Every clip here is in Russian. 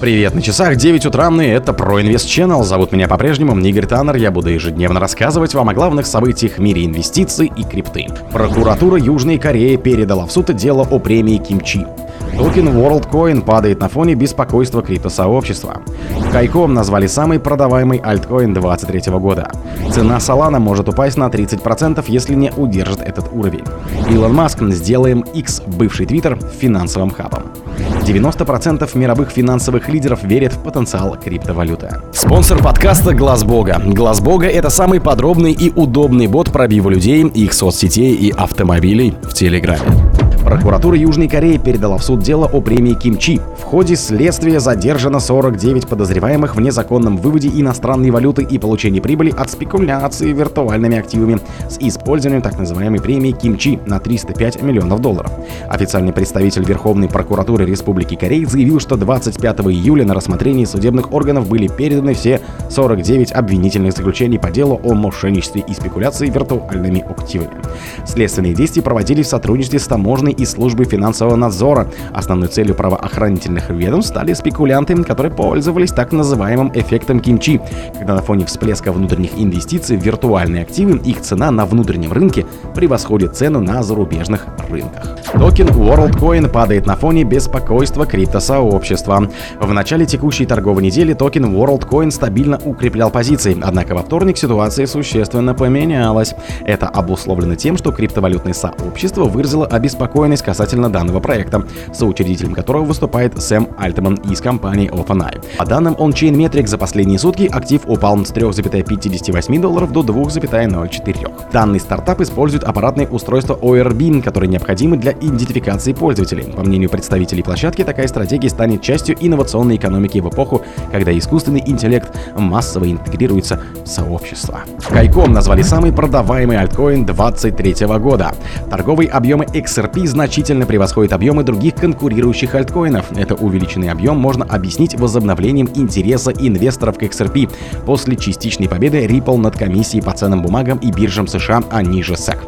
Привет, на часах 9 утра, и это ProInvest Channel. Зовут меня по-прежнему Игорь Таннер. Я буду ежедневно рассказывать вам о главных событиях в мире инвестиций и крипты. Прокуратура Южной Кореи передала в суд дело о премии Кимчи. Токен WorldCoin падает на фоне беспокойства криптосообщества. Kaiko назвали самый продаваемый альткоин 2023 года. Цена Solana может упасть на 30%, если не удержит этот уровень. Илон Маск сделает X, бывший Твиттер, финансовым хабом. 90% мировых финансовых лидеров верят в потенциал криптовалюты. Спонсор подкаста Глаз Бога. Глаз Бога это самый подробный и удобный бот пробива людей, их соцсетей и автомобилей в Телеграме. Прокуратура Южной Кореи передала в суд дело о премии Кимчи. В ходе следствия задержано 49 подозреваемых в незаконном выводе иностранной валюты и получении прибыли от спекуляции виртуальными активами с использованием так называемой премии Кимчи на 305 миллионов долларов. Официальный представитель Верховной прокуратуры Республики Кореи заявил, что 25 июля на рассмотрении судебных органов были переданы все 49 обвинительных заключений по делу о мошенничестве и спекуляции виртуальными активами. Следственные действия проводились в сотрудничестве с таможенной и службы финансового надзора. Основной целью правоохранительных ведомств стали спекулянты, которые пользовались так называемым эффектом кимчи, когда на фоне всплеска внутренних инвестиций в виртуальные активы их цена на внутреннем рынке превосходит цену на зарубежных рынках. Токен WorldCoin падает на фоне беспокойства криптосообщества. В начале текущей торговой недели токен WorldCoin стабильно укреплял позиции, однако во вторник ситуация существенно поменялась. Это обусловлено тем, что криптовалютное сообщество выразило обеспокоенность касательно данного проекта, соучредителем которого выступает Сэм Альтман из компании OpenAI. По данным OnChain Metrics, за последние сутки актив упал с 3,58 долларов до 2,04. Данный стартап использует аппаратные устройства ORB, которые необходимы для идентификации пользователей. По мнению представителей площадки, такая стратегия станет частью инновационной экономики в эпоху, когда искусственный интеллект массово интегрируется в сообщество. Кайком назвали самый продаваемый альткоин 2023 года. Торговые объемы XRP значительно превосходит объемы других конкурирующих альткоинов. Это увеличенный объем можно объяснить возобновлением интереса инвесторов к XRP после частичной победы Ripple над комиссией по ценным бумагам и биржам США, а ниже SEC.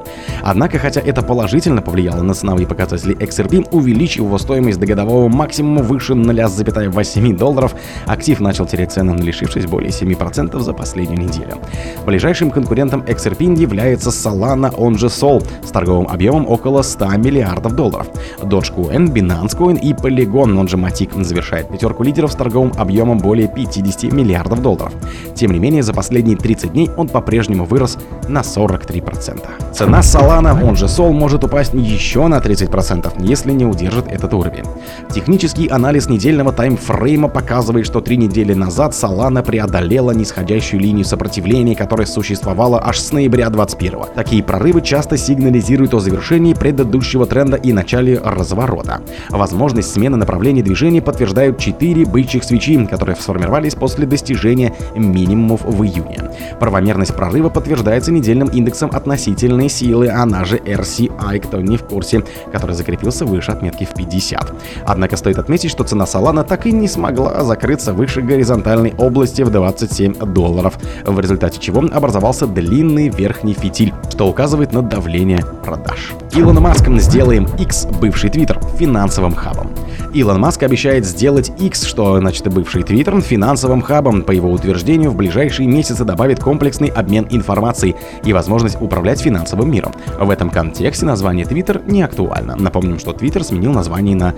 Однако, хотя это положительно повлияло на ценовые показатели XRP, увеличив его стоимость до годового максимума выше 0,8 долларов, актив начал терять цену, лишившись более 7% за последнюю неделю. Ближайшим конкурентом XRP является Solana, он же Sol, с торговым объемом около 100 миллиардов миллиардов долларов. Dogecoin, Binance Coin и Polygon, он же Matic, завершает пятерку лидеров с торговым объемом более 50 миллиардов долларов. Тем не менее, за последние 30 дней он по-прежнему вырос на 43%. Цена Solana, он же Sol, может упасть еще на 30%, если не удержит этот уровень. Технический анализ недельного таймфрейма показывает, что три недели назад Solana преодолела нисходящую линию сопротивления, которая существовала аж с ноября 2021. Такие прорывы часто сигнализируют о завершении предыдущего тренда и начале разворота. Возможность смены направления движения подтверждают 4 бычьих свечи, которые сформировались после достижения минимумов в июне. Правомерность прорыва подтверждается недельным индексом относительной силы, она же RCI, кто не в курсе, который закрепился выше отметки в 50. Однако стоит отметить, что цена Solana так и не смогла закрыться выше горизонтальной области в 27 долларов, в результате чего образовался длинный верхний фитиль, что указывает на давление продаж. Илон Маск сделаем X, бывший Твиттер, финансовым хабом. Илон Маск обещает сделать X, что значит бывший Твиттер, финансовым хабом. По его утверждению, в ближайшие месяцы добавит комплексный обмен информацией и возможность управлять финансовым миром. В этом контексте название Твиттер не актуально. Напомним, что Твиттер сменил название на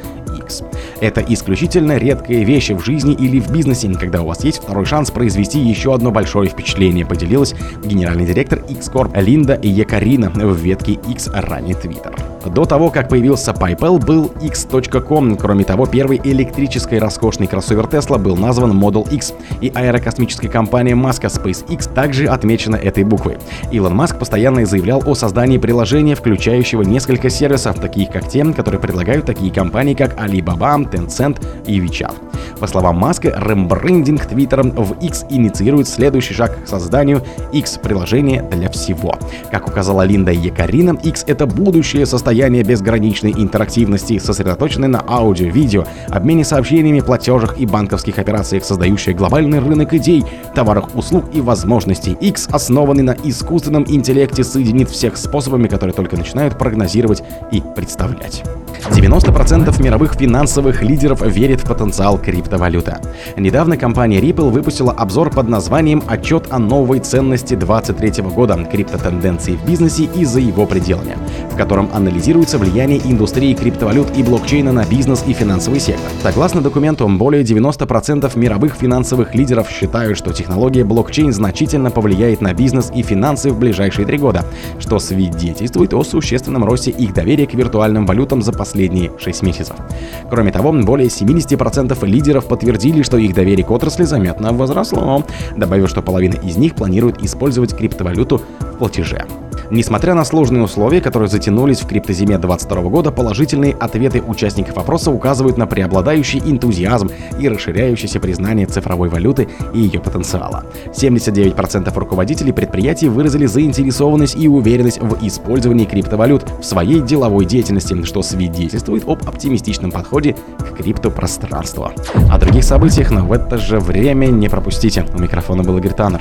X. Это исключительно редкая вещь в жизни или в бизнесе, когда у вас есть второй шанс произвести еще одно большое впечатление, поделилась генеральный директор X-Corp Линда Якарина в ветке X ранее Twitter. До того, как появился PayPal, был X.com. Кроме того, первой электрической роскошный кроссовер Tesla был назван Model X, и аэрокосмическая компания Маска SpaceX также отмечена этой буквой. Илон Маск постоянно заявлял о создании приложения, включающего несколько сервисов, таких как те, которые предлагают такие компании, как Alibaba, Tencent и WeChat. По словам Маска, рембрендинг Твиттера в X инициирует следующий шаг к созданию X-приложения для всего. Как указала Линда Якарина, X — это будущее состояние безграничной интерактивности, сосредоточенное на аудио, видео, обмене сообщениями, платежах и банковских операциях, создающее глобальный рынок идей, товаров, услуг и возможностей. X, основанный на искусственном интеллекте, соединит всех способами, которые только начинают прогнозировать и представлять. 90% мировых финансовых лидеров верят в потенциал криптовалюты. Недавно компания Ripple выпустила обзор под названием «Отчет о новой ценности 2023 года. Криптотенденции в бизнесе и за его пределами», в котором анализируется влияние индустрии криптовалют и блокчейна на бизнес и финансовый сектор. Согласно документу, более 90% мировых финансовых лидеров считают, что технология блокчейн значительно повлияет на бизнес и финансы в ближайшие три года, что свидетельствует о существенном росте их доверия к виртуальным валютам за последние 6 месяцев. Кроме того, более 70% лидеров подтвердили, что их доверие к отрасли заметно возросло, добавив, что половина из них планирует использовать криптовалюту в платеже. Несмотря на сложные условия, которые затянулись в криптозиме 2022 года, положительные ответы участников опроса указывают на преобладающий энтузиазм и расширяющееся признание цифровой валюты и ее потенциала. 79% руководителей предприятий выразили заинтересованность и уверенность в использовании криптовалют в своей деловой деятельности, что свидетельствует об оптимистичном подходе к криптопространству. О других событиях, но в это же время не пропустите. У микрофона был Игорь Таннер.